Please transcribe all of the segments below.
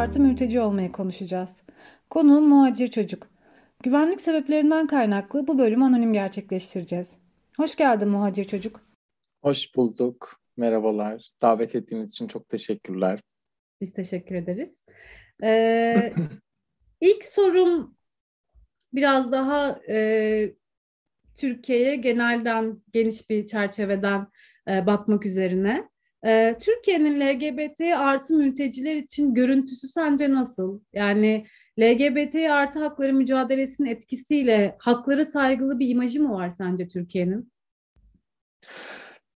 artı mülteci olmayı konuşacağız. Konuğum muhacir çocuk. Güvenlik sebeplerinden kaynaklı bu bölümü anonim gerçekleştireceğiz. Hoş geldin muhacir çocuk. Hoş bulduk. Merhabalar. Davet ettiğiniz için çok teşekkürler. Biz teşekkür ederiz. Ee, ilk sorum biraz daha e, Türkiye'ye genelden geniş bir çerçeveden e, bakmak üzerine. E, Türkiye'nin LGBT artı mülteciler için görüntüsü sence nasıl? Yani LGBT artı hakları mücadelesinin etkisiyle hakları saygılı bir imajı mı var sence Türkiye'nin?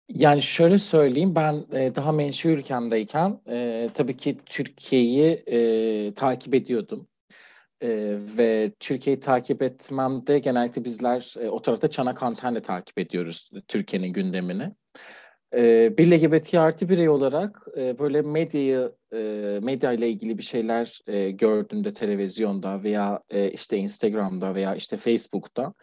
Yani şöyle söyleyeyim ben e, daha menşe ülkemdeyken e, tabii ki Türkiye'yi e, takip ediyordum. E, ve Türkiye'yi takip etmemde genellikle bizler e, o tarafta çanak antenle takip ediyoruz Türkiye'nin gündemini. E, bir LGBT artı birey olarak e, böyle medyayı, e, medya ile ilgili bir şeyler e, gördüğümde televizyonda veya e, işte Instagram'da veya işte Facebook'ta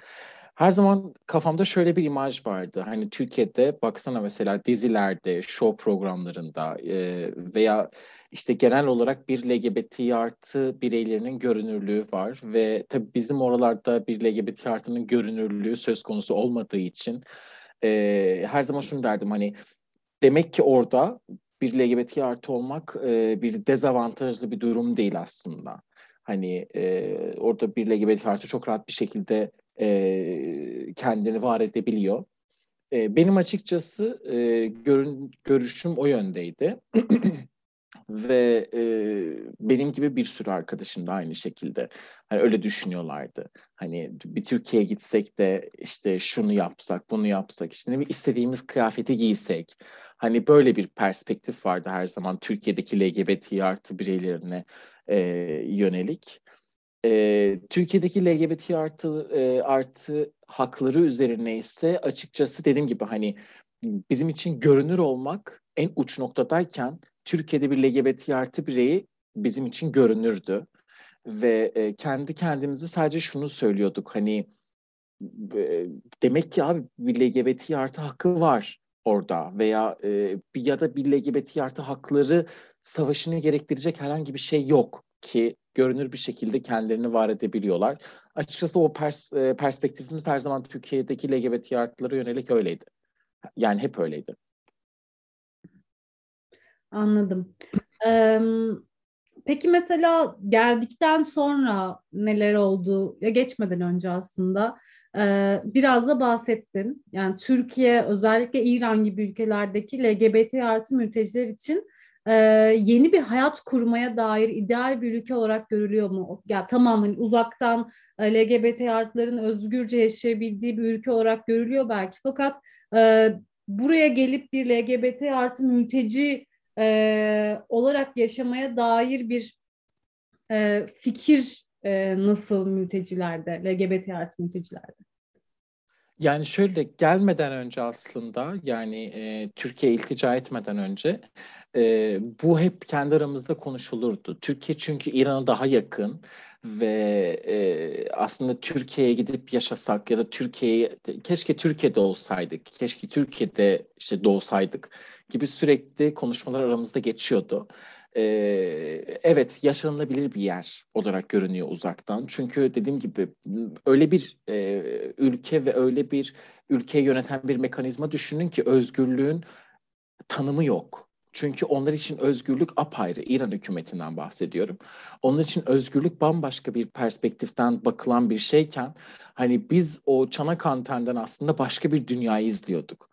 her zaman kafamda şöyle bir imaj vardı. Hani Türkiye'de baksana mesela dizilerde, show programlarında e, veya işte genel olarak bir LGBT artı bireylerinin görünürlüğü var ve tabii bizim oralarda bir LGBT artının görünürlüğü söz konusu olmadığı için e, her zaman şunu derdim hani demek ki orada bir LGBT artı olmak e, bir dezavantajlı bir durum değil aslında. Hani e, orada bir LGBT artı çok rahat bir şekilde e, kendini var edebiliyor. Benim açıkçası e, görün, görüşüm o yöndeydi. Ve e, benim gibi bir sürü arkadaşım da aynı şekilde hani öyle düşünüyorlardı. Hani bir Türkiye'ye gitsek de işte şunu yapsak, bunu yapsak, işte ne istediğimiz kıyafeti giysek. Hani böyle bir perspektif vardı her zaman Türkiye'deki LGBT artı bireylerine e, yönelik. E, Türkiye'deki LGBT artı e, artı hakları üzerine ise açıkçası dediğim gibi hani bizim için görünür olmak en uç noktadayken Türkiye'de bir LGBT artı bireyi bizim için görünürdü. Ve e, kendi kendimizi sadece şunu söylüyorduk hani e, demek ki abi bir LGBT artı hakkı var orada veya e, ya da bir LGBT artı hakları savaşını gerektirecek herhangi bir şey yok ki görünür bir şekilde kendilerini var edebiliyorlar. Açıkçası o pers, e, perspektifimiz her zaman Türkiye'deki LGBT artılara yönelik öyleydi. Yani hep öyleydi. Anladım. Ee, peki mesela geldikten sonra neler oldu? Ya geçmeden önce aslında e, biraz da bahsettin. Yani Türkiye özellikle İran gibi ülkelerdeki LGBT artı mülteciler için e, yeni bir hayat kurmaya dair ideal bir ülke olarak görülüyor mu? Ya tamam hani uzaktan e, LGBT artıların özgürce yaşayabildiği bir ülke olarak görülüyor belki fakat e, buraya gelip bir LGBT artı mülteci e, olarak yaşamaya dair bir e, fikir e, nasıl mültecilerde, LGBT artı mültecilerde? Yani şöyle gelmeden önce aslında yani e, Türkiye iltica etmeden önce e, bu hep kendi aramızda konuşulurdu. Türkiye çünkü İran'a daha yakın ve e, aslında Türkiye'ye gidip yaşasak ya da Türkiye'ye keşke Türkiye'de olsaydık, keşke Türkiye'de işte doğsaydık gibi sürekli konuşmalar aramızda geçiyordu. Ee, evet yaşanılabilir bir yer olarak görünüyor uzaktan. Çünkü dediğim gibi öyle bir e, ülke ve öyle bir ülkeyi yöneten bir mekanizma düşünün ki özgürlüğün tanımı yok. Çünkü onlar için özgürlük apayrı. İran hükümetinden bahsediyorum. Onlar için özgürlük bambaşka bir perspektiften bakılan bir şeyken hani biz o çanak antenden aslında başka bir dünyayı izliyorduk.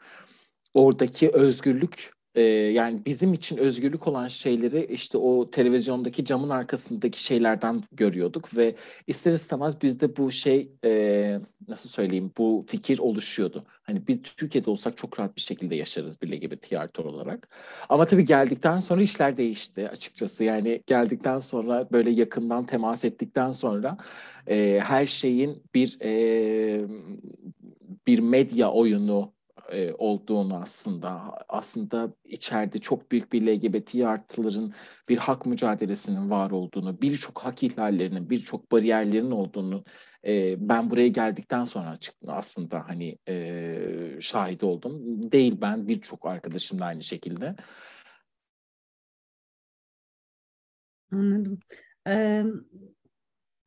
Oradaki özgürlük e, yani bizim için özgürlük olan şeyleri işte o televizyondaki camın arkasındaki şeylerden görüyorduk ve ister istemez bizde bu şey e, nasıl söyleyeyim bu fikir oluşuyordu. Hani biz Türkiye'de olsak çok rahat bir şekilde yaşarız bir gibi tiyatro olarak. Ama tabii geldikten sonra işler değişti açıkçası. Yani geldikten sonra böyle yakından temas ettikten sonra e, her şeyin bir e, bir medya oyunu e, olduğunu aslında aslında içeride çok büyük bir LGBT artıların bir hak mücadelesinin var olduğunu, birçok hak ihlallerinin, birçok bariyerlerin olduğunu e, ben buraya geldikten sonra açık aslında hani e, şahit oldum. Değil ben birçok arkadaşım da aynı şekilde. Anladım. Ee,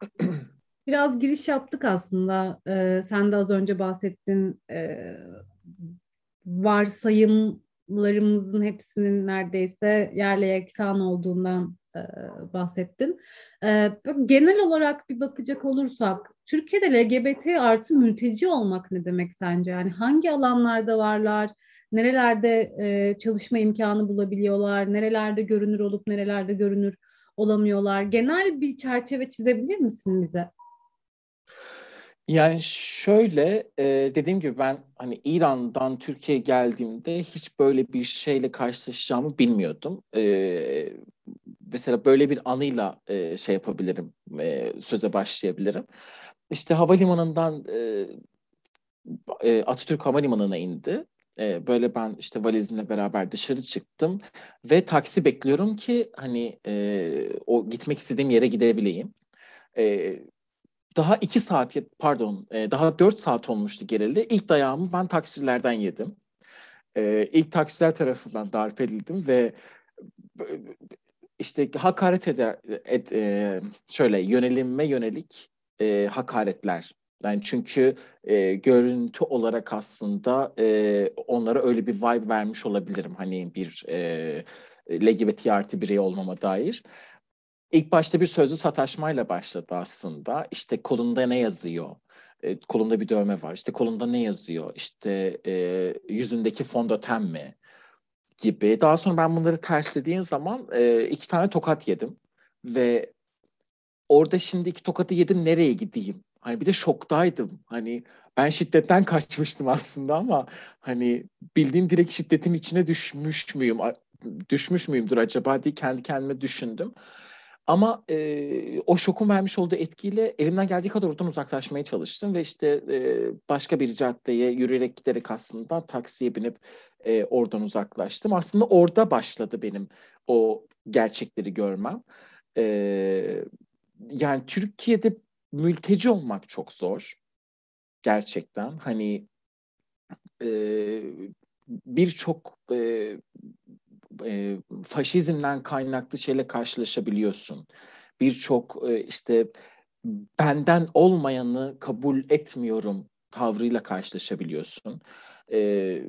biraz giriş yaptık aslında. Ee, sen de az önce bahsettin. Ee, varsayımlarımızın hepsinin neredeyse yerle yeksan olduğundan e, bahsettin. E, genel olarak bir bakacak olursak Türkiye'de LGBT artı mülteci olmak ne demek sence? Yani hangi alanlarda varlar? Nerelerde e, çalışma imkanı bulabiliyorlar? Nerelerde görünür olup nerelerde görünür olamıyorlar? Genel bir çerçeve çizebilir misin bize? Yani şöyle dediğim gibi ben hani İran'dan Türkiye'ye geldiğimde hiç böyle bir şeyle karşılaşacağımı bilmiyordum. Mesela böyle bir anıyla şey yapabilirim, e, söze başlayabilirim. İşte havalimanından Atatürk Havalimanı'na indi. Böyle ben işte valizimle beraber dışarı çıktım ve taksi bekliyorum ki hani o gitmek istediğim yere gidebileyim. E, daha iki saat pardon e, daha dört saat olmuştu geleli. İlk dayağımı ben taksilerden yedim. E, ilk taksiler tarafından darp edildim ve işte hakaret eder et, e, şöyle yönelime yönelik e, hakaretler. Yani çünkü e, görüntü olarak aslında e, onlara öyle bir vibe vermiş olabilirim. Hani bir e, LGBT artı birey olmama dair. İlk başta bir sözlü sataşmayla başladı aslında. İşte kolunda ne yazıyor? E, kolumda bir dövme var. İşte kolunda ne yazıyor? İşte e, yüzündeki fondöten mi? Gibi. Daha sonra ben bunları terslediğim zaman e, iki tane tokat yedim. Ve orada şimdi iki tokatı yedim nereye gideyim? Hani bir de şoktaydım. Hani ben şiddetten kaçmıştım aslında ama hani bildiğim direkt şiddetin içine düşmüş müyüm? Düşmüş müyümdür acaba diye kendi kendime düşündüm. Ama e, o şokun vermiş olduğu etkiyle elimden geldiği kadar oradan uzaklaşmaya çalıştım ve işte e, başka bir caddeye yürüyerek giderek aslında taksiye binip e, oradan uzaklaştım. Aslında orada başladı benim o gerçekleri görmem. E, yani Türkiye'de mülteci olmak çok zor. Gerçekten hani e, birçok e, e, faşizmden kaynaklı şeyle karşılaşabiliyorsun. Birçok e, işte benden olmayanı kabul etmiyorum tavrıyla karşılaşabiliyorsun. Ee,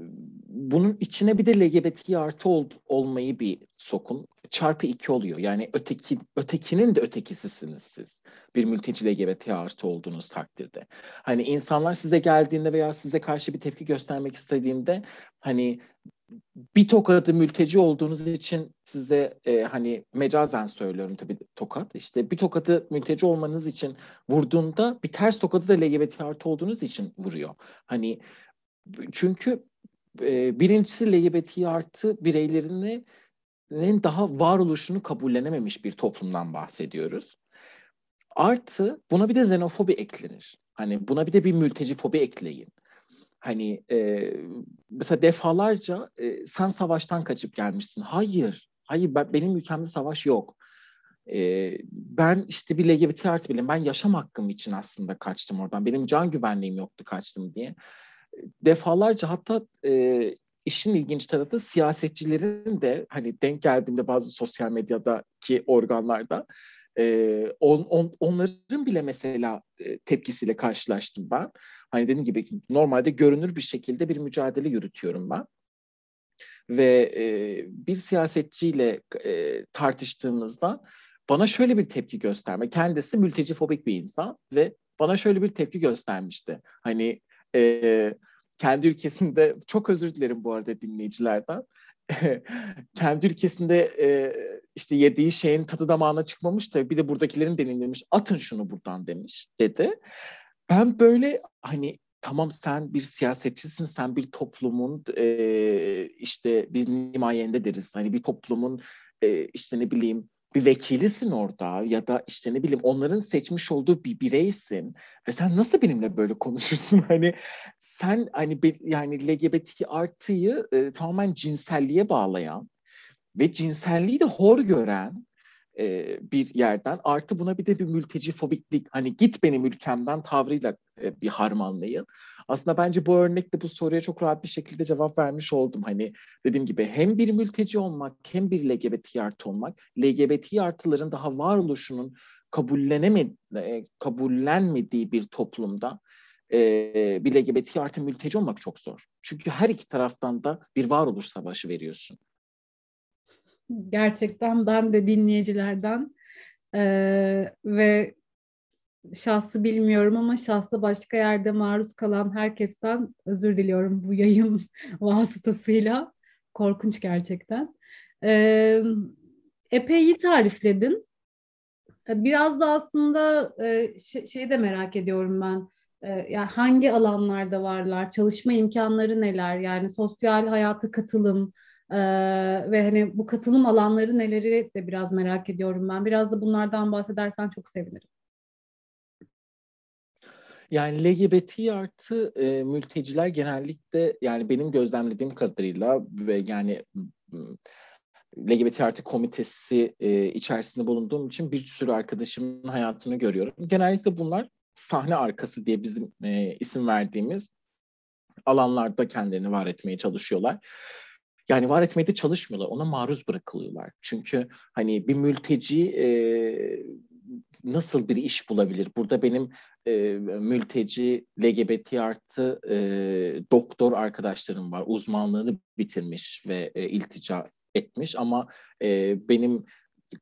bunun içine bir de LGBT artı ol, olmayı bir sokun. Çarpı iki oluyor. Yani öteki ötekinin de ötekisisiniz siz. Bir mülteci LGBT artı olduğunuz takdirde. Hani insanlar size geldiğinde veya size karşı bir tepki göstermek istediğinde hani bir tokadı mülteci olduğunuz için size e, hani mecazen söylüyorum tabii tokat. İşte bir tokadı mülteci olmanız için vurduğunda bir ters tokadı da LGBT artı olduğunuz için vuruyor. Hani çünkü e, birincisi LGBT artı bireylerinin daha varoluşunu kabullenememiş bir toplumdan bahsediyoruz. Artı buna bir de xenofobi eklenir. Hani buna bir de bir mülteci fobi ekleyin. Hani e, mesela defalarca e, sen savaştan kaçıp gelmişsin. Hayır, hayır ben, benim ülkemde savaş yok. E, ben işte bir LGBT artı bilim, ben yaşam hakkım için aslında kaçtım oradan. Benim can güvenliğim yoktu kaçtım diye. Defalarca hatta e, işin ilginç tarafı siyasetçilerin de hani denk geldiğimde bazı sosyal medyadaki organlarda e, on, on, onların bile mesela e, tepkisiyle karşılaştım ben. Hani dediğim gibi normalde görünür bir şekilde bir mücadele yürütüyorum ben. Ve e, bir siyasetçiyle e, tartıştığımızda bana şöyle bir tepki gösterme. Kendisi mülteci fobik bir insan ve bana şöyle bir tepki göstermişti. Hani e, kendi ülkesinde çok özür dilerim bu arada dinleyicilerden. kendi ülkesinde e, işte yediği şeyin tadı damağına çıkmamış da bir de buradakilerin deneyimlemiş. Atın şunu buradan demiş dedi. Ben böyle hani tamam sen bir siyasetçisin, sen bir toplumun e, işte biz nimayende deriz. Hani bir toplumun e, işte ne bileyim bir vekilisin orada ya da işte ne bileyim onların seçmiş olduğu bir bireysin ve sen nasıl benimle böyle konuşursun hani sen hani yani LGBT artıyı e, tamamen cinselliğe bağlayan ve cinselliği de hor gören e, bir yerden. Artı buna bir de bir mülteci fobiklik hani git benim ülkemden tavrıyla e, bir harmanlayın. Aslında bence bu örnekte bu soruya çok rahat bir şekilde cevap vermiş oldum. Hani dediğim gibi hem bir mülteci olmak hem bir LGBT artı olmak LGBT artıların daha varoluşunun kabullenemedi, e, kabullenmediği bir toplumda e, bir LGBT artı mülteci olmak çok zor. Çünkü her iki taraftan da bir varoluş savaşı veriyorsun. Gerçekten ben de dinleyicilerden e, ve şahsı bilmiyorum ama şahsı başka yerde maruz kalan herkesten özür diliyorum bu yayın vasıtasıyla. Korkunç gerçekten. Ee, epey iyi tarifledin. Biraz da aslında e, şey de merak ediyorum ben. E, yani hangi alanlarda varlar? Çalışma imkanları neler? Yani sosyal hayata katılım e, ve hani bu katılım alanları neleri de biraz merak ediyorum ben. Biraz da bunlardan bahsedersen çok sevinirim. Yani LGBT artı e, mülteciler genellikle yani benim gözlemlediğim kadarıyla ve yani LGBT artı komitesi e, içerisinde bulunduğum için bir sürü arkadaşımın hayatını görüyorum. Genellikle bunlar sahne arkası diye bizim e, isim verdiğimiz alanlarda kendilerini var etmeye çalışıyorlar. Yani var etmeye de çalışmıyorlar. Ona maruz bırakılıyorlar. Çünkü hani bir mülteci e, nasıl bir iş bulabilir? Burada benim e, mülteci, LGBT artı e, doktor arkadaşlarım var. Uzmanlığını bitirmiş ve e, iltica etmiş ama e, benim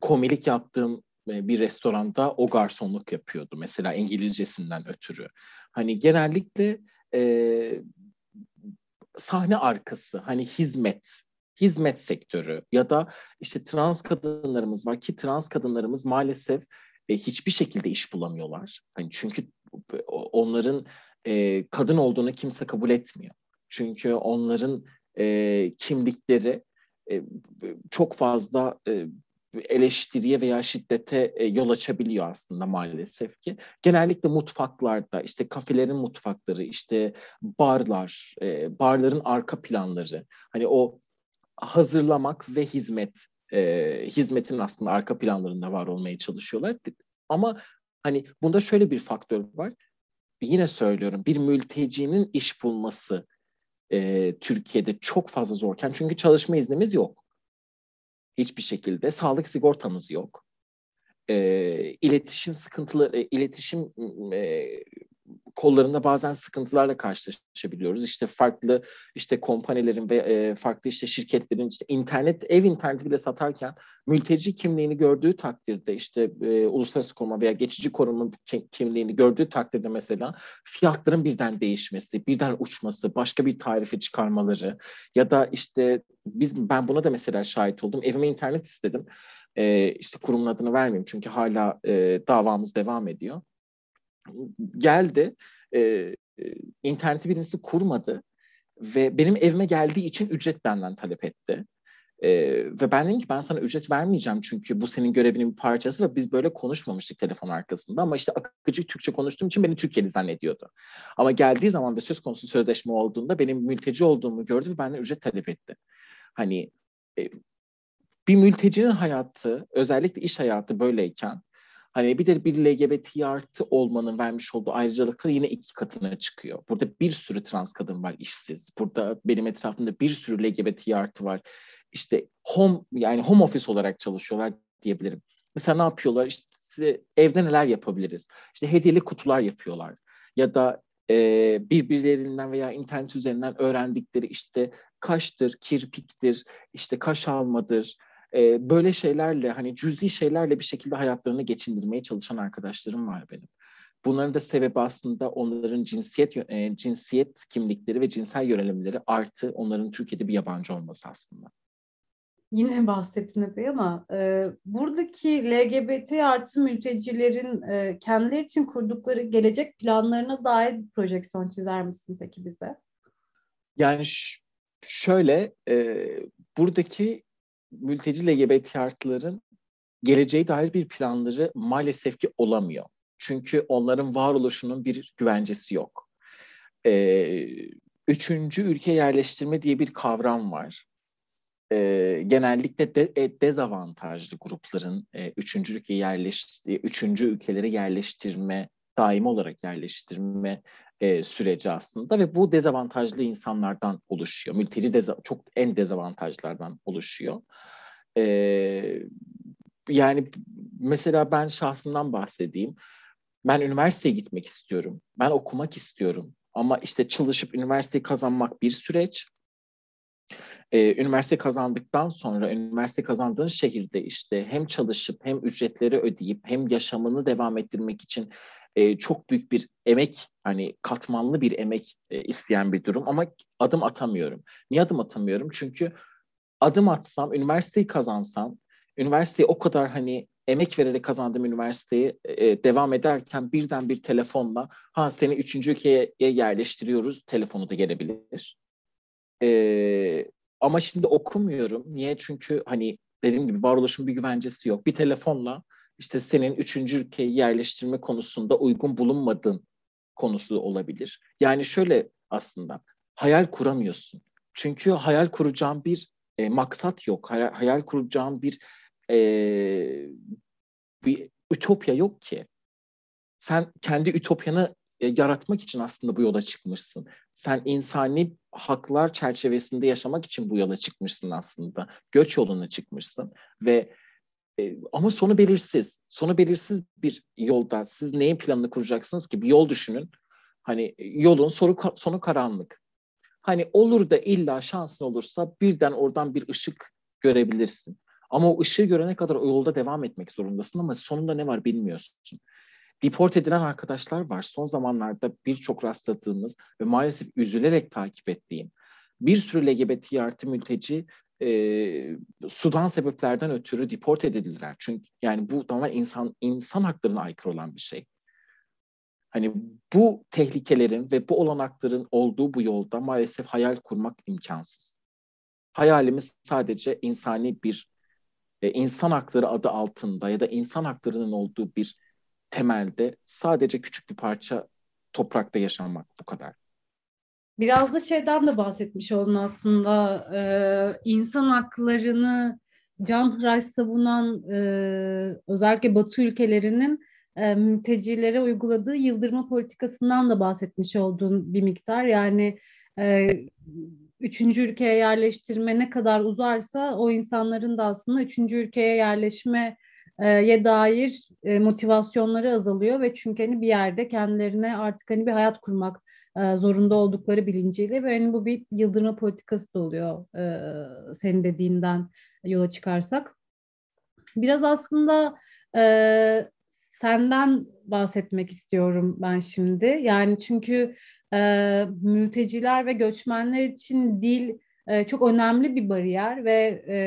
komilik yaptığım bir restoranda o garsonluk yapıyordu. Mesela İngilizcesinden ötürü. Hani genellikle e, sahne arkası, hani hizmet, hizmet sektörü ya da işte trans kadınlarımız var ki trans kadınlarımız maalesef e, hiçbir şekilde iş bulamıyorlar. Hani çünkü onların e, kadın olduğunu kimse kabul etmiyor. Çünkü onların e, kimlikleri e, çok fazla e, eleştiriye veya şiddete e, yol açabiliyor aslında maalesef ki. Genellikle mutfaklarda, işte kafelerin mutfakları, işte barlar, e, barların arka planları, hani o hazırlamak ve hizmet, e, hizmetin aslında arka planlarında var olmaya çalışıyorlar. Ama hani bunda şöyle bir faktör var. Yine söylüyorum, bir mültecinin iş bulması Türkiye'de çok fazla zorken çünkü çalışma iznimiz yok. Hiçbir şekilde. Sağlık sigortamız yok. E, iletişim sıkıntıları, iletişim e, kollarında bazen sıkıntılarla karşılaşabiliyoruz. İşte farklı işte kompanilerin ve e, farklı işte şirketlerin işte internet ev interneti bile satarken mülteci kimliğini gördüğü takdirde işte e, uluslararası koruma veya geçici koruma kimliğini gördüğü takdirde mesela fiyatların birden değişmesi, birden uçması, başka bir tarife çıkarmaları ya da işte biz ben buna da mesela şahit oldum. Evime internet istedim. E, işte kurumun adını vermeyeyim çünkü hala e, davamız devam ediyor geldi. E, interneti birincisi kurmadı ve benim evime geldiği için ücret benden talep etti. Ee, ve ben dedim ki ben sana ücret vermeyeceğim çünkü bu senin görevinin bir parçası ve biz böyle konuşmamıştık telefon arkasında ama işte akıcı Türkçe konuştuğum için beni Türkiye'li zannediyordu. Ama geldiği zaman ve söz konusu sözleşme olduğunda benim mülteci olduğumu gördü ve benden ücret talep etti. Hani e, bir mültecinin hayatı özellikle iş hayatı böyleyken Hani bir de bir LGBT artı olmanın vermiş olduğu ayrıcalıklar yine iki katına çıkıyor. Burada bir sürü trans kadın var işsiz. Burada benim etrafımda bir sürü LGBT artı var. İşte home yani home office olarak çalışıyorlar diyebilirim. Mesela ne yapıyorlar? İşte evde neler yapabiliriz? İşte hediyeli kutular yapıyorlar. Ya da e, birbirlerinden veya internet üzerinden öğrendikleri işte kaştır, kirpiktir, işte kaş almadır, e, böyle şeylerle hani cüzi şeylerle bir şekilde hayatlarını geçindirmeye çalışan arkadaşlarım var benim. Bunların da sebebi aslında onların cinsiyet e, cinsiyet kimlikleri ve cinsel yönelimleri artı onların Türkiye'de bir yabancı olması aslında. Yine bahsettin epey ama e, buradaki LGBT artı mültecilerin e, kendileri için kurdukları gelecek planlarına dair bir projeksiyon çizer misin peki bize? Yani şöyle e, buradaki mülteci LGBT artıların geleceğe dair bir planları maalesef ki olamıyor. Çünkü onların varoluşunun bir güvencesi yok. Ee, üçüncü ülke yerleştirme diye bir kavram var. e, genellikle de, e, dezavantajlı grupların e, üçüncü ülke yerleşti, üçüncü ülkeleri yerleştirme, daimi olarak yerleştirme e, süreci aslında ve bu dezavantajlı insanlardan oluşuyor. Mülteci deza, çok en dezavantajlardan oluşuyor. E, yani mesela ben şahsından bahsedeyim. Ben üniversiteye gitmek istiyorum. Ben okumak istiyorum. Ama işte çalışıp üniversiteyi kazanmak bir süreç. Ee, üniversite kazandıktan sonra üniversite kazandığın şehirde işte hem çalışıp hem ücretleri ödeyip hem yaşamını devam ettirmek için e, çok büyük bir emek hani katmanlı bir emek e, isteyen bir durum ama adım atamıyorum. Niye adım atamıyorum? Çünkü adım atsam, üniversiteyi kazansam, üniversiteyi o kadar hani emek vererek kazandığım üniversiteye e, devam ederken birden bir telefonla ha seni üçüncü ülkeye yerleştiriyoruz telefonu da gelebilir. E, ama şimdi okumuyorum. Niye? Çünkü hani dediğim gibi varoluşun bir güvencesi yok. Bir telefonla işte senin üçüncü ülkeyi yerleştirme konusunda uygun bulunmadığın konusu olabilir. Yani şöyle aslında hayal kuramıyorsun. Çünkü hayal kuracağın bir e, maksat yok. Hayal, hayal kuracağın bir e, bir ütopya yok ki. Sen kendi ütopyanı e, yaratmak için aslında bu yola çıkmışsın. Sen insani haklar çerçevesinde yaşamak için bu yola çıkmışsın aslında. Göç yoluna çıkmışsın ve ama sonu belirsiz. Sonu belirsiz bir yolda siz neyin planını kuracaksınız ki? Bir yol düşünün. Hani yolun soru, sonu karanlık. Hani olur da illa şansın olursa birden oradan bir ışık görebilirsin. Ama o ışığı görene kadar o yolda devam etmek zorundasın ama sonunda ne var bilmiyorsun. Deport edilen arkadaşlar var. Son zamanlarda birçok rastladığımız ve maalesef üzülerek takip ettiğim bir sürü LGBT artı mülteci e, sudan sebeplerden ötürü deport edildiler. Çünkü yani bu tamamen insan insan haklarına aykırı olan bir şey. Hani bu tehlikelerin ve bu olanakların olduğu bu yolda maalesef hayal kurmak imkansız. Hayalimiz sadece insani bir e, insan hakları adı altında ya da insan haklarının olduğu bir temelde sadece küçük bir parça toprakta yaşamak bu kadar. Biraz da şeyden de bahsetmiş oldun aslında ee, insan haklarını can savunan e, özellikle Batı ülkelerinin e, mültecilere uyguladığı yıldırma politikasından da bahsetmiş olduğun bir miktar. Yani e, üçüncü ülkeye yerleştirme ne kadar uzarsa o insanların da aslında üçüncü ülkeye yerleşme ye dair e, motivasyonları azalıyor ve çünkü hani bir yerde kendilerine artık hani bir hayat kurmak e, zorunda oldukları bilinciyle ve hani bu bir yıldırma politikası da oluyor e, senin dediğinden yola çıkarsak. Biraz aslında e, senden bahsetmek istiyorum ben şimdi. Yani çünkü e, mülteciler ve göçmenler için dil e, çok önemli bir bariyer ve e,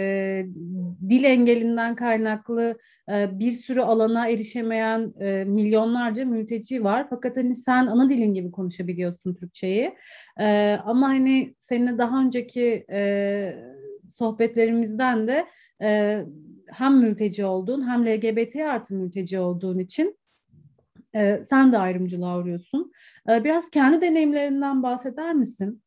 dil engelinden kaynaklı e, bir sürü alana erişemeyen e, milyonlarca mülteci var. Fakat hani sen ana dilin gibi konuşabiliyorsun Türkçeyi. E, ama hani seninle daha önceki e, sohbetlerimizden de e, hem mülteci olduğun hem LGBT artı mülteci olduğun için e, sen de ayrımcılığa uğruyorsun. E, biraz kendi deneyimlerinden bahseder misin?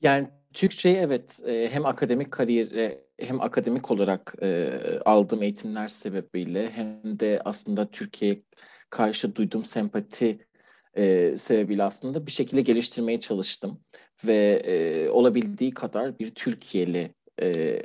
Yani Türkçeyi evet e, hem akademik kariyere hem akademik olarak e, aldığım eğitimler sebebiyle hem de aslında Türkiye'ye karşı duyduğum sempati e, sebebiyle aslında bir şekilde geliştirmeye çalıştım ve olabildiği kadar bir Türkiye'li e,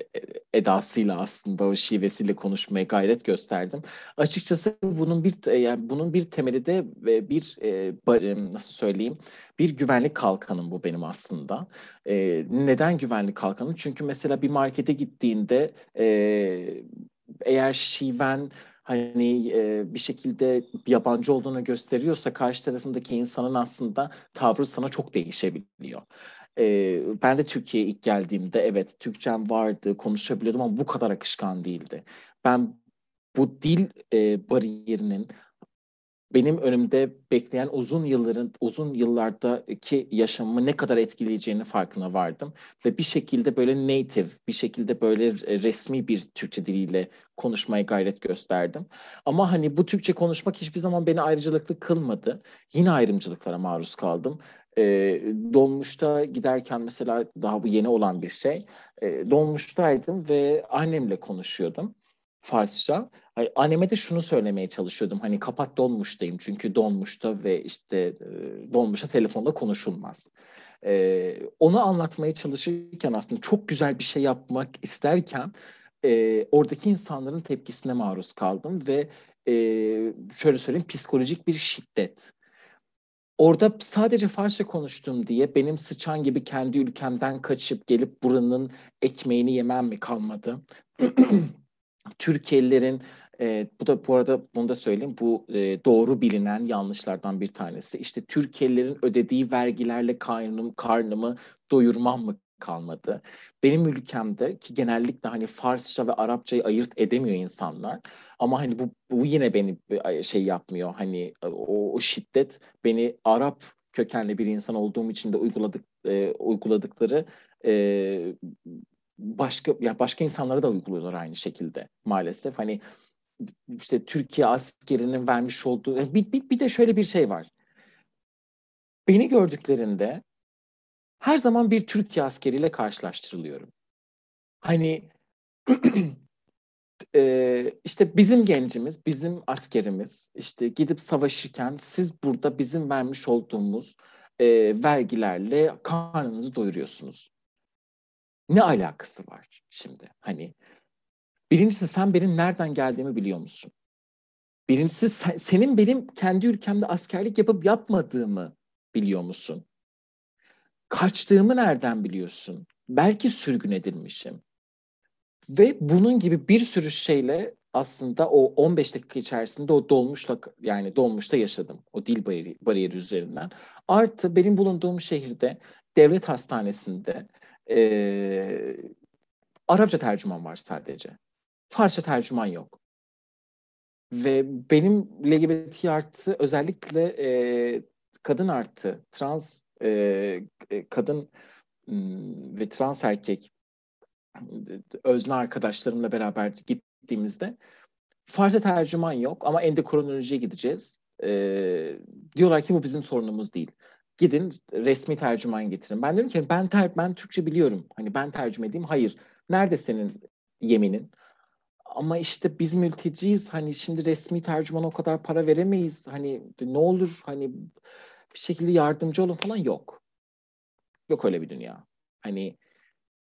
edasıyla aslında o şivesiyle konuşmaya gayret gösterdim. Açıkçası bunun bir yani bunun bir temeli de bir e, nasıl söyleyeyim bir güvenlik kalkanım bu benim aslında. E, neden güvenlik kalkanım? Çünkü mesela bir markete gittiğinde e, eğer şiven hani e, bir şekilde yabancı olduğunu gösteriyorsa karşı tarafındaki insanın aslında tavrı sana çok değişebiliyor. E, ben de Türkiye'ye ilk geldiğimde evet Türkçem vardı, konuşabiliyordum ama bu kadar akışkan değildi. Ben bu dil e, bariyerinin benim önümde bekleyen uzun yılların uzun yıllardaki yaşamımı ne kadar etkileyeceğini farkına vardım ve bir şekilde böyle native, bir şekilde böyle resmi bir Türkçe diliyle konuşmaya gayret gösterdim. Ama hani bu Türkçe konuşmak hiçbir zaman beni ayrıcalıklı kılmadı. Yine ayrımcılıklara maruz kaldım. E, dolmuşta giderken mesela daha bu yeni olan bir şey. E, dolmuştaydım ve annemle konuşuyordum Farsça. Anneme de şunu söylemeye çalışıyordum. Hani kapat dolmuştayım çünkü dolmuşta ve işte e, dolmuşta telefonda konuşulmaz. E, onu anlatmaya çalışırken aslında çok güzel bir şey yapmak isterken e, oradaki insanların tepkisine maruz kaldım ve e, şöyle söyleyeyim psikolojik bir şiddet. Orada sadece Farsça konuştum diye benim sıçan gibi kendi ülkemden kaçıp gelip buranın ekmeğini yemem mi kalmadı? Türkiye'lilerin e, bu da bu arada bunu da söyleyeyim. Bu e, doğru bilinen yanlışlardan bir tanesi. İşte Türkiye'lilerin ödediği vergilerle karnım, karnımı doyurmam mı kalmadı? Benim ülkemde ki genellikle hani Farsça ve Arapçayı ayırt edemiyor insanlar. Ama hani bu, bu yine beni şey yapmıyor. Hani o, o şiddet beni Arap kökenli bir insan olduğum için de uyguladık e, uyguladıkları e, başka ya başka insanlara da uyguluyorlar aynı şekilde maalesef. Hani işte Türkiye askerinin vermiş olduğu bir, bir, bir de şöyle bir şey var. Beni gördüklerinde her zaman bir Türkiye askeriyle karşılaştırılıyorum. Hani e, işte bizim gencimiz, bizim askerimiz işte gidip savaşırken siz burada bizim vermiş olduğumuz e, vergilerle karnınızı doyuruyorsunuz. Ne alakası var şimdi? Hani birincisi sen benim nereden geldiğimi biliyor musun? Birincisi sen, senin benim kendi ülkemde askerlik yapıp yapmadığımı biliyor musun? Kaçtığımı nereden biliyorsun? Belki sürgün edilmişim. Ve bunun gibi bir sürü şeyle aslında o 15 dakika içerisinde o dolmuşla yani dolmuşta yaşadım. O dil bariyeri, bariyeri üzerinden. Artı benim bulunduğum şehirde devlet hastanesinde e, Arapça tercüman var sadece. Farsça tercüman yok. Ve benim LGBT artı özellikle e, kadın artı, trans e, kadın ve trans erkek özne arkadaşlarımla beraber gittiğimizde Farsça tercüman yok ama endokrinolojiye gideceğiz. E, diyorlar ki bu bizim sorunumuz değil. Gidin resmi tercüman getirin. Ben diyorum ki ben ter ben Türkçe biliyorum. Hani ben tercüme edeyim. Hayır. Nerede senin yeminin? Ama işte biz mülteciyiz. Hani şimdi resmi tercüman o kadar para veremeyiz. Hani ne olur hani bir şekilde yardımcı olun falan yok. Yok öyle bir dünya. Hani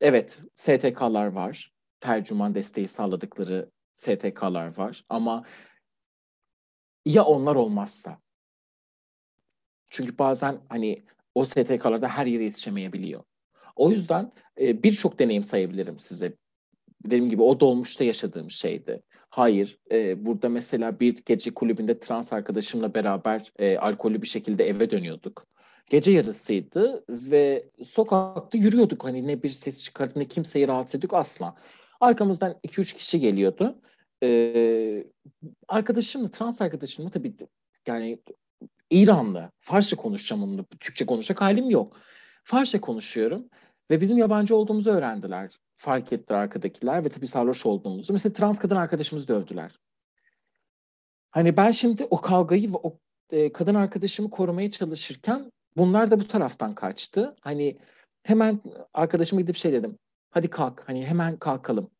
evet STK'lar var. Tercüman desteği sağladıkları STK'lar var ama ya onlar olmazsa? Çünkü bazen hani o STK'larda her yere yetişemeyebiliyor. O yüzden e, birçok deneyim sayabilirim size. Dediğim gibi o dolmuşta yaşadığım şeydi. Hayır, e, burada mesela bir gece kulübünde trans arkadaşımla beraber e, alkollü bir şekilde eve dönüyorduk. Gece yarısıydı ve sokakta yürüyorduk. Hani ne bir ses çıkardı ne kimseyi rahatsız ediyorduk asla. Arkamızdan 2-3 kişi geliyordu. Ee, arkadaşımla, trans arkadaşımla tabii yani İranlı. Farsça konuşacağım onunla. Türkçe konuşacak halim yok. Farsça konuşuyorum ve bizim yabancı olduğumuzu öğrendiler. Fark ettiler arkadakiler ve tabii sarhoş olduğumuzu. Mesela trans kadın arkadaşımızı dövdüler. Hani ben şimdi o kavgayı ve o e, kadın arkadaşımı korumaya çalışırken bunlar da bu taraftan kaçtı. Hani hemen arkadaşıma gidip şey dedim. Hadi kalk. Hani hemen kalkalım.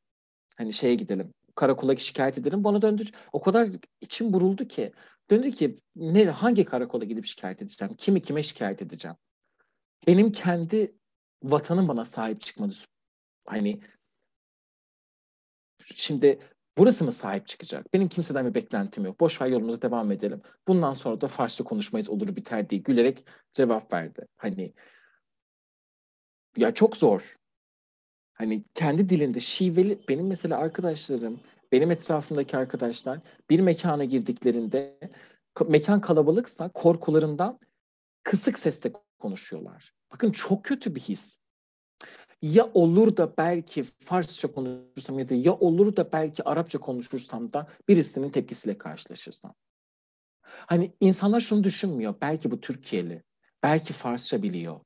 Hani şeye gidelim. Karakola şikayet edelim. Bana döndü. O kadar içim buruldu ki. Döndü ki ne, hangi karakola gidip şikayet edeceğim? Kimi kime şikayet edeceğim? Benim kendi vatanım bana sahip çıkmadı. Hani şimdi burası mı sahip çıkacak? Benim kimseden bir beklentim yok. Boş ver yolumuza devam edelim. Bundan sonra da Farsça konuşmayız olur biter diye gülerek cevap verdi. Hani ya çok zor. Hani kendi dilinde şiveli benim mesela arkadaşlarım benim etrafımdaki arkadaşlar bir mekana girdiklerinde mekan kalabalıksa korkularından kısık sesle konuşuyorlar. Bakın çok kötü bir his. Ya olur da belki Farsça konuşursam ya da ya olur da belki Arapça konuşursam da birisinin tepkisiyle karşılaşırsam. Hani insanlar şunu düşünmüyor. Belki bu Türkiye'li. Belki Farsça biliyor.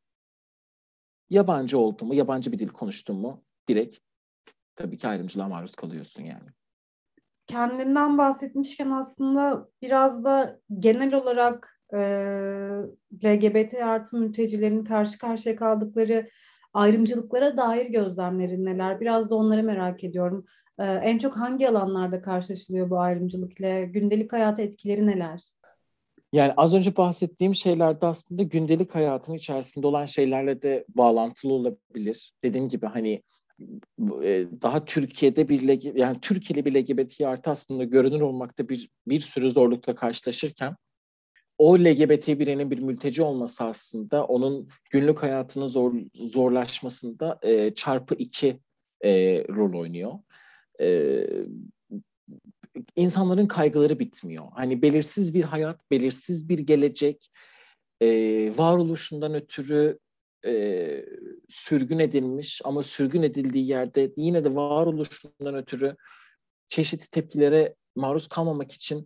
Yabancı oldu mu, yabancı bir dil konuştun mu direkt tabii ki ayrımcılığa maruz kalıyorsun yani kendinden bahsetmişken aslında biraz da genel olarak e, LGBT artı mültecilerin karşı karşıya kaldıkları ayrımcılıklara dair gözlemlerin neler? Biraz da onları merak ediyorum. E, en çok hangi alanlarda karşılaşılıyor bu ayrımcılık ile? Gündelik hayata etkileri neler? Yani az önce bahsettiğim şeylerde aslında gündelik hayatın içerisinde olan şeylerle de bağlantılı olabilir. Dediğim gibi hani e, daha Türkiye'de bir yani Türkiye'li bir LGBT artı aslında görünür olmakta bir bir sürü zorlukla karşılaşırken o LGBT bireyin bir mülteci olması aslında onun günlük hayatının zor, zorlaşmasında e, çarpı iki e, rol oynuyor. E, insanların kaygıları bitmiyor. Hani belirsiz bir hayat, belirsiz bir gelecek, e, varoluşundan ötürü e, sürgün edilmiş ama sürgün edildiği yerde yine de varoluşundan ötürü çeşitli tepkilere maruz kalmamak için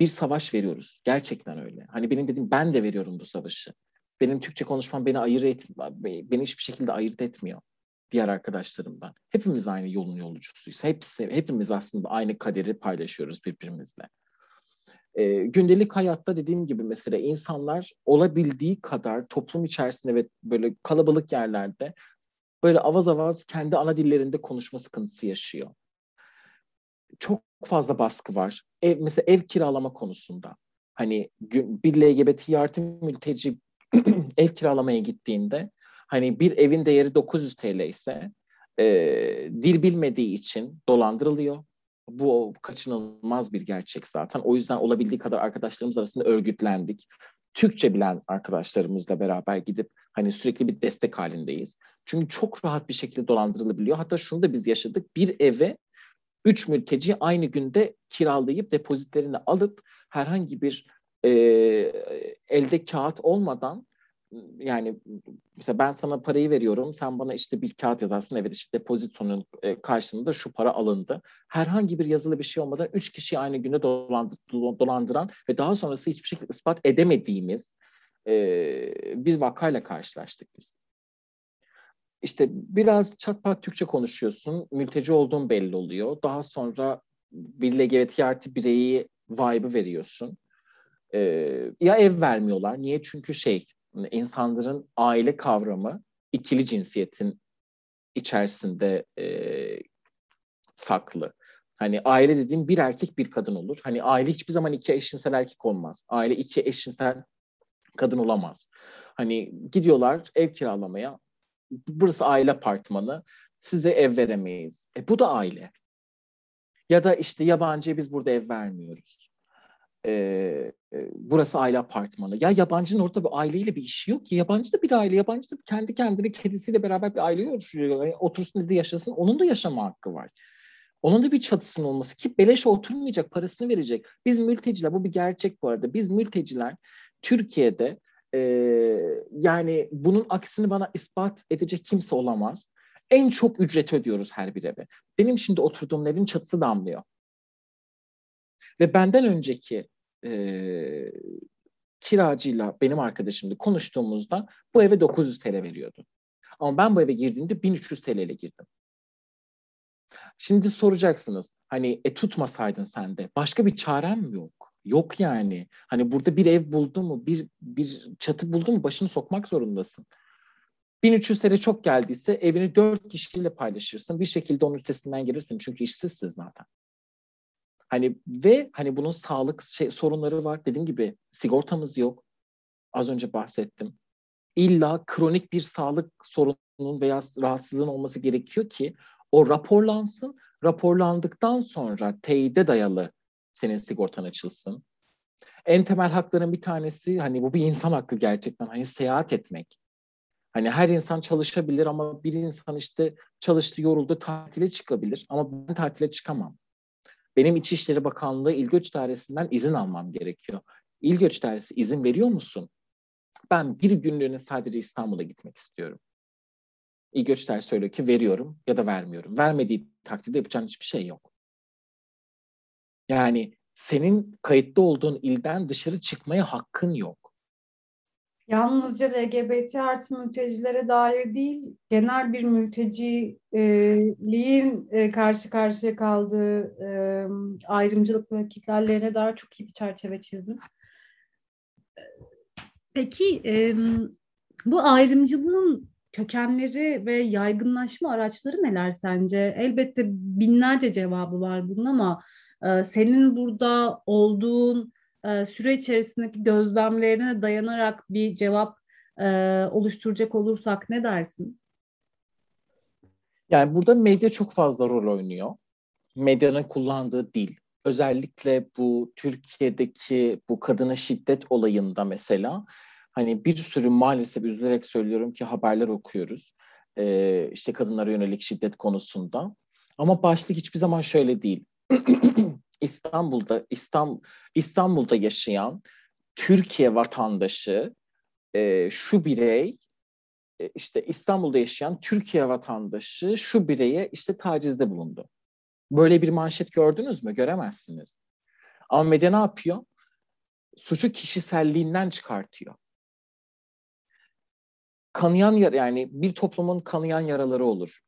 bir savaş veriyoruz. Gerçekten öyle. Hani benim dediğim ben de veriyorum bu savaşı. Benim Türkçe konuşmam beni ayırt etmiyor. Beni hiçbir şekilde ayırt etmiyor diğer arkadaşlarımdan. Hepimiz aynı yolun yolcusuyuz. Hepsi, hepimiz aslında aynı kaderi paylaşıyoruz birbirimizle. E, gündelik hayatta dediğim gibi mesela insanlar olabildiği kadar toplum içerisinde ve böyle kalabalık yerlerde böyle avaz avaz kendi ana dillerinde konuşma sıkıntısı yaşıyor. Çok fazla baskı var. Ev, mesela ev kiralama konusunda. Hani bir LGBT artı mülteci ev kiralamaya gittiğinde hani bir evin değeri 900 TL ise e, dil bilmediği için dolandırılıyor. Bu kaçınılmaz bir gerçek zaten. O yüzden olabildiği kadar arkadaşlarımız arasında örgütlendik. Türkçe bilen arkadaşlarımızla beraber gidip hani sürekli bir destek halindeyiz. Çünkü çok rahat bir şekilde dolandırılabiliyor. Hatta şunu da biz yaşadık. Bir eve üç mülteci aynı günde kiralayıp depozitlerini alıp herhangi bir e, elde kağıt olmadan yani mesela ben sana parayı veriyorum, sen bana işte bir kağıt yazarsın, evet işte depozitonun e, karşılığında şu para alındı. Herhangi bir yazılı bir şey olmadan üç kişi aynı günde dolandıran ve daha sonrası hiçbir şekilde ispat edemediğimiz e, bir vakayla karşılaştık biz. İşte biraz çatpat Türkçe konuşuyorsun, mülteci olduğun belli oluyor. Daha sonra bir LGBT artı bireyi vibe'ı veriyorsun. Ee, ya ev vermiyorlar. Niye? Çünkü şey insanların aile kavramı ikili cinsiyetin içerisinde e, saklı. Hani aile dediğim bir erkek bir kadın olur. Hani aile hiçbir zaman iki eşcinsel erkek olmaz. Aile iki eşcinsel kadın olamaz. Hani gidiyorlar ev kiralamaya. Burası aile apartmanı. Size ev veremeyiz. E bu da aile. Ya da işte yabancıya biz burada ev vermiyoruz e, e, burası aile apartmanı. Ya yabancının orada bir aileyle bir işi yok ki. Yabancı da bir aile. Yabancı da kendi kendine kedisiyle beraber bir aile oluşturuyor. Yani otursun dedi yaşasın. Onun da yaşama hakkı var. Onun da bir çatısının olması ki beleş oturmayacak, parasını verecek. Biz mülteciler, bu bir gerçek bu arada. Biz mülteciler Türkiye'de e, yani bunun aksini bana ispat edecek kimse olamaz. En çok ücret ödüyoruz her bir eve. Benim şimdi oturduğum evin çatısı damlıyor. Ve benden önceki e, kiracıyla benim arkadaşımla konuştuğumuzda bu eve 900 TL veriyordu. Ama ben bu eve girdiğimde 1300 TL ile girdim. Şimdi soracaksınız hani e tutmasaydın sen de başka bir çarem yok. Yok yani. Hani burada bir ev buldun mu, bir bir çatı buldun mu başını sokmak zorundasın. 1300 TL çok geldiyse evini 4 kişiyle paylaşırsın. Bir şekilde onun üstesinden gelirsin. Çünkü işsizsin zaten. Hani ve hani bunun sağlık şey, sorunları var. Dediğim gibi sigortamız yok. Az önce bahsettim. İlla kronik bir sağlık sorununun veya rahatsızlığın olması gerekiyor ki o raporlansın. Raporlandıktan sonra teyide dayalı senin sigortan açılsın. En temel hakların bir tanesi hani bu bir insan hakkı gerçekten hani seyahat etmek. Hani her insan çalışabilir ama bir insan işte çalıştı, yoruldu, tatile çıkabilir ama ben tatile çıkamam. Benim İçişleri Bakanlığı İl Göç Dairesi'nden izin almam gerekiyor. İl Göç Dairesi izin veriyor musun? Ben bir günlüğüne sadece İstanbul'a gitmek istiyorum. İl Göç Dairesi söylüyor ki veriyorum ya da vermiyorum. Vermediği takdirde yapacağın hiçbir şey yok. Yani senin kayıtlı olduğun ilden dışarı çıkmaya hakkın yok. Yalnızca LGBT artı mültecilere dair değil, genel bir mülteciliğin e, karşı karşıya kaldığı e, ayrımcılık ve kitlerlerine daha çok iyi bir çerçeve çizdim. Peki e, bu ayrımcılığın kökenleri ve yaygınlaşma araçları neler sence? Elbette binlerce cevabı var bunun ama e, senin burada olduğun e, süre içerisindeki gözlemlerine dayanarak bir cevap e, oluşturacak olursak ne dersin? Yani burada medya çok fazla rol oynuyor. Medyanın kullandığı dil. Özellikle bu Türkiye'deki bu kadına şiddet olayında mesela hani bir sürü maalesef üzülerek söylüyorum ki haberler okuyoruz. Ee, işte kadınlara yönelik şiddet konusunda. Ama başlık hiçbir zaman şöyle değil. İstanbul'da İstanbul İstanbul'da yaşayan Türkiye vatandaşı e, şu birey e, işte İstanbul'da yaşayan Türkiye vatandaşı şu bireye işte tacizde bulundu. Böyle bir manşet gördünüz mü? Göremezsiniz. Ama medya ne yapıyor? Suçu kişiselliğinden çıkartıyor. Kanayan yani bir toplumun kanayan yaraları olur.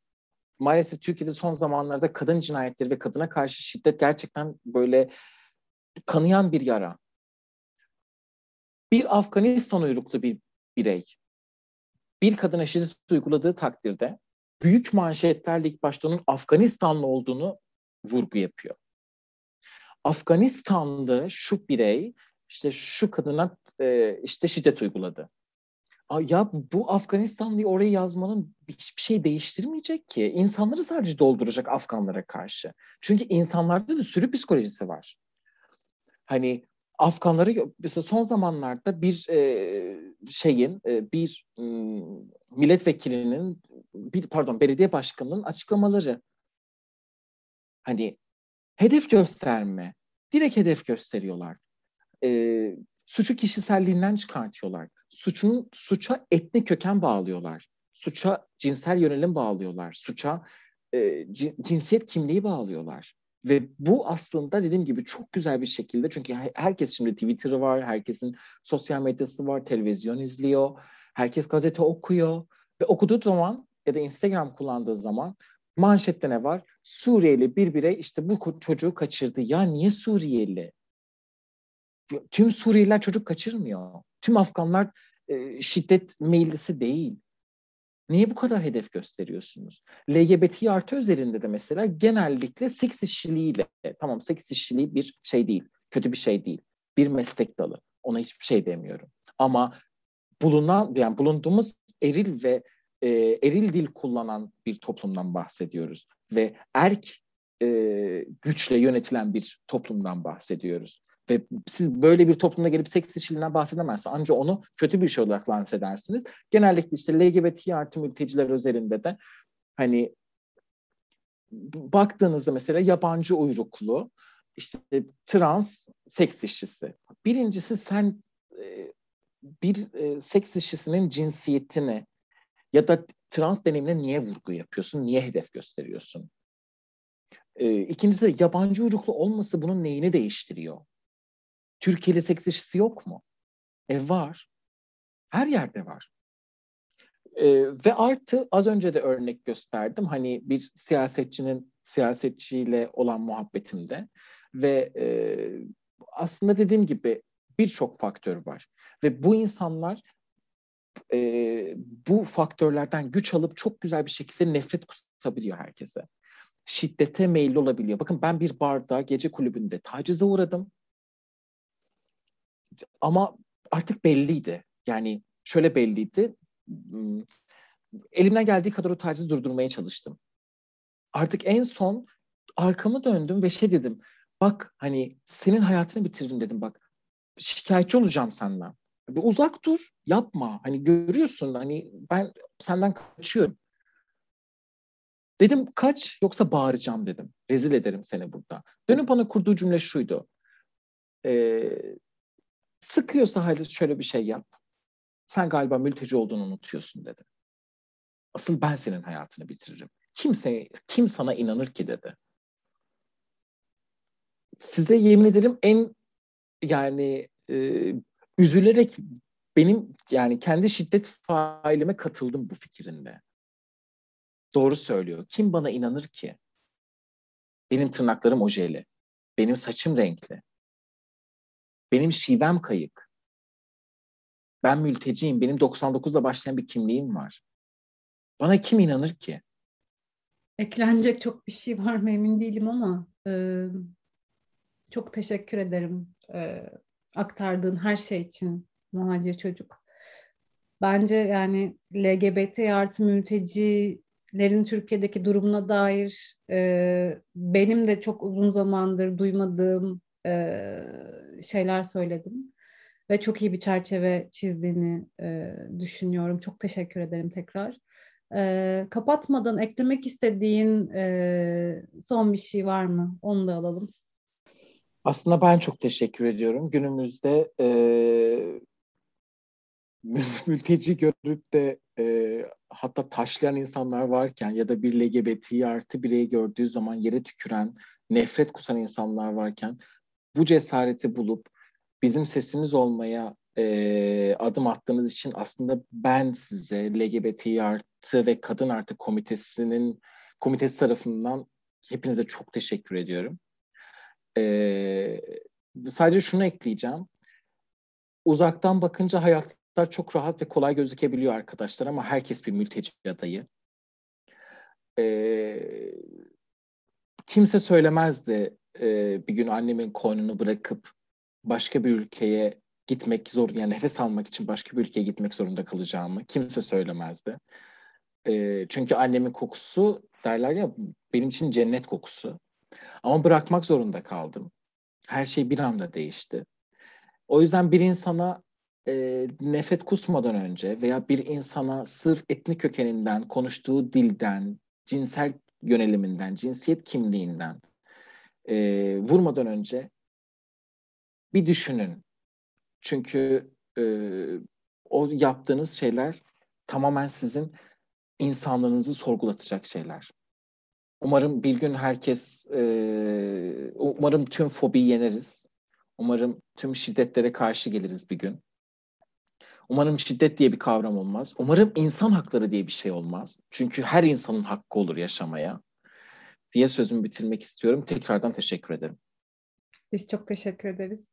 Maalesef Türkiye'de son zamanlarda kadın cinayetleri ve kadına karşı şiddet gerçekten böyle kanayan bir yara. Bir Afganistan uyruklu bir birey bir kadına şiddet uyguladığı takdirde büyük manşetlerle ilk başta onun Afganistanlı olduğunu vurgu yapıyor. Afganistan'da şu birey işte şu kadına e, işte şiddet uyguladı. Ya bu Afganistanlıyı oraya yazmanın hiçbir şey değiştirmeyecek ki. İnsanları sadece dolduracak Afganlara karşı. Çünkü insanlarda da sürü psikolojisi var. Hani Afganları mesela son zamanlarda bir e, şeyin e, bir e, milletvekilinin bir pardon belediye başkanının açıklamaları hani hedef gösterme direkt hedef gösteriyorlar. E, suçu kişiselliğinden çıkartıyorlar. Suçun suça etnik köken bağlıyorlar. Suça cinsel yönelim bağlıyorlar. Suça e, cinsiyet kimliği bağlıyorlar. Ve bu aslında dediğim gibi çok güzel bir şekilde çünkü herkes şimdi Twitter'ı var, herkesin sosyal medyası var, televizyon izliyor, herkes gazete okuyor ve okuduğu zaman ya da Instagram kullandığı zaman manşette ne var? Suriyeli bir birey işte bu çocuğu kaçırdı. Ya niye Suriyeli? Tüm Suriyeliler çocuk kaçırmıyor. Tüm Afganlar e, şiddet meyillisi değil. Niye bu kadar hedef gösteriyorsunuz? LGBT artı özelinde de mesela genellikle seks işçiliğiyle, tamam seks işçiliği bir şey değil, kötü bir şey değil. Bir meslek dalı. Ona hiçbir şey demiyorum. Ama bulunan, yani bulunduğumuz eril ve e, eril dil kullanan bir toplumdan bahsediyoruz. Ve erk e, güçle yönetilen bir toplumdan bahsediyoruz. Ve siz böyle bir toplumda gelip seks işçiliğinden bahsedemezsiniz. Ancak onu kötü bir şey olarak lanse edersiniz. Genellikle işte LGBT artı mülteciler özelinde de hani baktığınızda mesela yabancı uyruklu, işte trans seks işçisi. Birincisi sen e, bir e, seks işçisinin cinsiyetini ya da trans deneyimine niye vurgu yapıyorsun, niye hedef gösteriyorsun? E, ikincisi de yabancı uyruklu olması bunun neyini değiştiriyor? Türkiye'li seks işçisi yok mu? E var. Her yerde var. E, ve artı az önce de örnek gösterdim. Hani bir siyasetçinin siyasetçiyle olan muhabbetimde ve e, aslında dediğim gibi birçok faktör var. Ve bu insanlar e, bu faktörlerden güç alıp çok güzel bir şekilde nefret kusabiliyor herkese. Şiddete meyilli olabiliyor. Bakın ben bir barda, gece kulübünde tacize uğradım. Ama artık belliydi. Yani şöyle belliydi. Hmm, elimden geldiği kadar o tacizi durdurmaya çalıştım. Artık en son arkamı döndüm ve şey dedim. Bak hani senin hayatını bitiririm dedim bak. Şikayetçi olacağım senden. Bir uzak dur, yapma. Hani görüyorsun hani ben senden kaçıyorum. Dedim kaç yoksa bağıracağım dedim. Rezil ederim seni burada. Dönüp bana kurduğu cümle şuydu. Ee, Sıkıyorsa hadi şöyle bir şey yap. Sen galiba mülteci olduğunu unutuyorsun dedi. Asıl ben senin hayatını bitiririm. Kimse, kim sana inanır ki dedi. Size yemin ederim en yani e, üzülerek benim yani kendi şiddet failime katıldım bu fikrinde. Doğru söylüyor. Kim bana inanır ki? Benim tırnaklarım ojeli. Benim saçım renkli. Benim şivem kayık. Ben mülteciyim. Benim 99'da başlayan bir kimliğim var. Bana kim inanır ki? Eklenecek çok bir şey var mı emin değilim ama e, çok teşekkür ederim e, aktardığın her şey için muhacir çocuk. Bence yani LGBT artı mültecilerin Türkiye'deki durumuna dair e, benim de çok uzun zamandır duymadığım e, şeyler söyledim. Ve çok iyi bir çerçeve çizdiğini e, düşünüyorum. Çok teşekkür ederim tekrar. E, kapatmadan eklemek istediğin e, son bir şey var mı? Onu da alalım. Aslında ben çok teşekkür ediyorum. Günümüzde e, mülteci görüp de e, hatta taşlayan insanlar varken ya da bir LGBT artı bireyi gördüğü zaman yere tüküren, nefret kusan insanlar varken bu cesareti bulup bizim sesimiz olmaya e, adım attığınız için aslında ben size LGBT artı ve kadın artı komitesinin komitesi tarafından hepinize çok teşekkür ediyorum. E, sadece şunu ekleyeceğim. Uzaktan bakınca hayatlar çok rahat ve kolay gözükebiliyor arkadaşlar ama herkes bir mülteci adayı. E, kimse söylemezdi e, bir gün annemin koynunu bırakıp başka bir ülkeye gitmek zor yani nefes almak için başka bir ülkeye gitmek zorunda kalacağımı kimse söylemezdi. E, çünkü annemin kokusu derler ya benim için cennet kokusu. Ama bırakmak zorunda kaldım. Her şey bir anda değişti. O yüzden bir insana e, nefret kusmadan önce veya bir insana sırf etnik kökeninden, konuştuğu dilden, cinsel yöneliminden, cinsiyet kimliğinden e, vurmadan önce bir düşünün. Çünkü e, o yaptığınız şeyler tamamen sizin insanlığınızı sorgulatacak şeyler. Umarım bir gün herkes, e, umarım tüm fobiyi yeneriz. Umarım tüm şiddetlere karşı geliriz bir gün. Umarım şiddet diye bir kavram olmaz. Umarım insan hakları diye bir şey olmaz. Çünkü her insanın hakkı olur yaşamaya diye sözümü bitirmek istiyorum. Tekrardan teşekkür ederim. Biz çok teşekkür ederiz.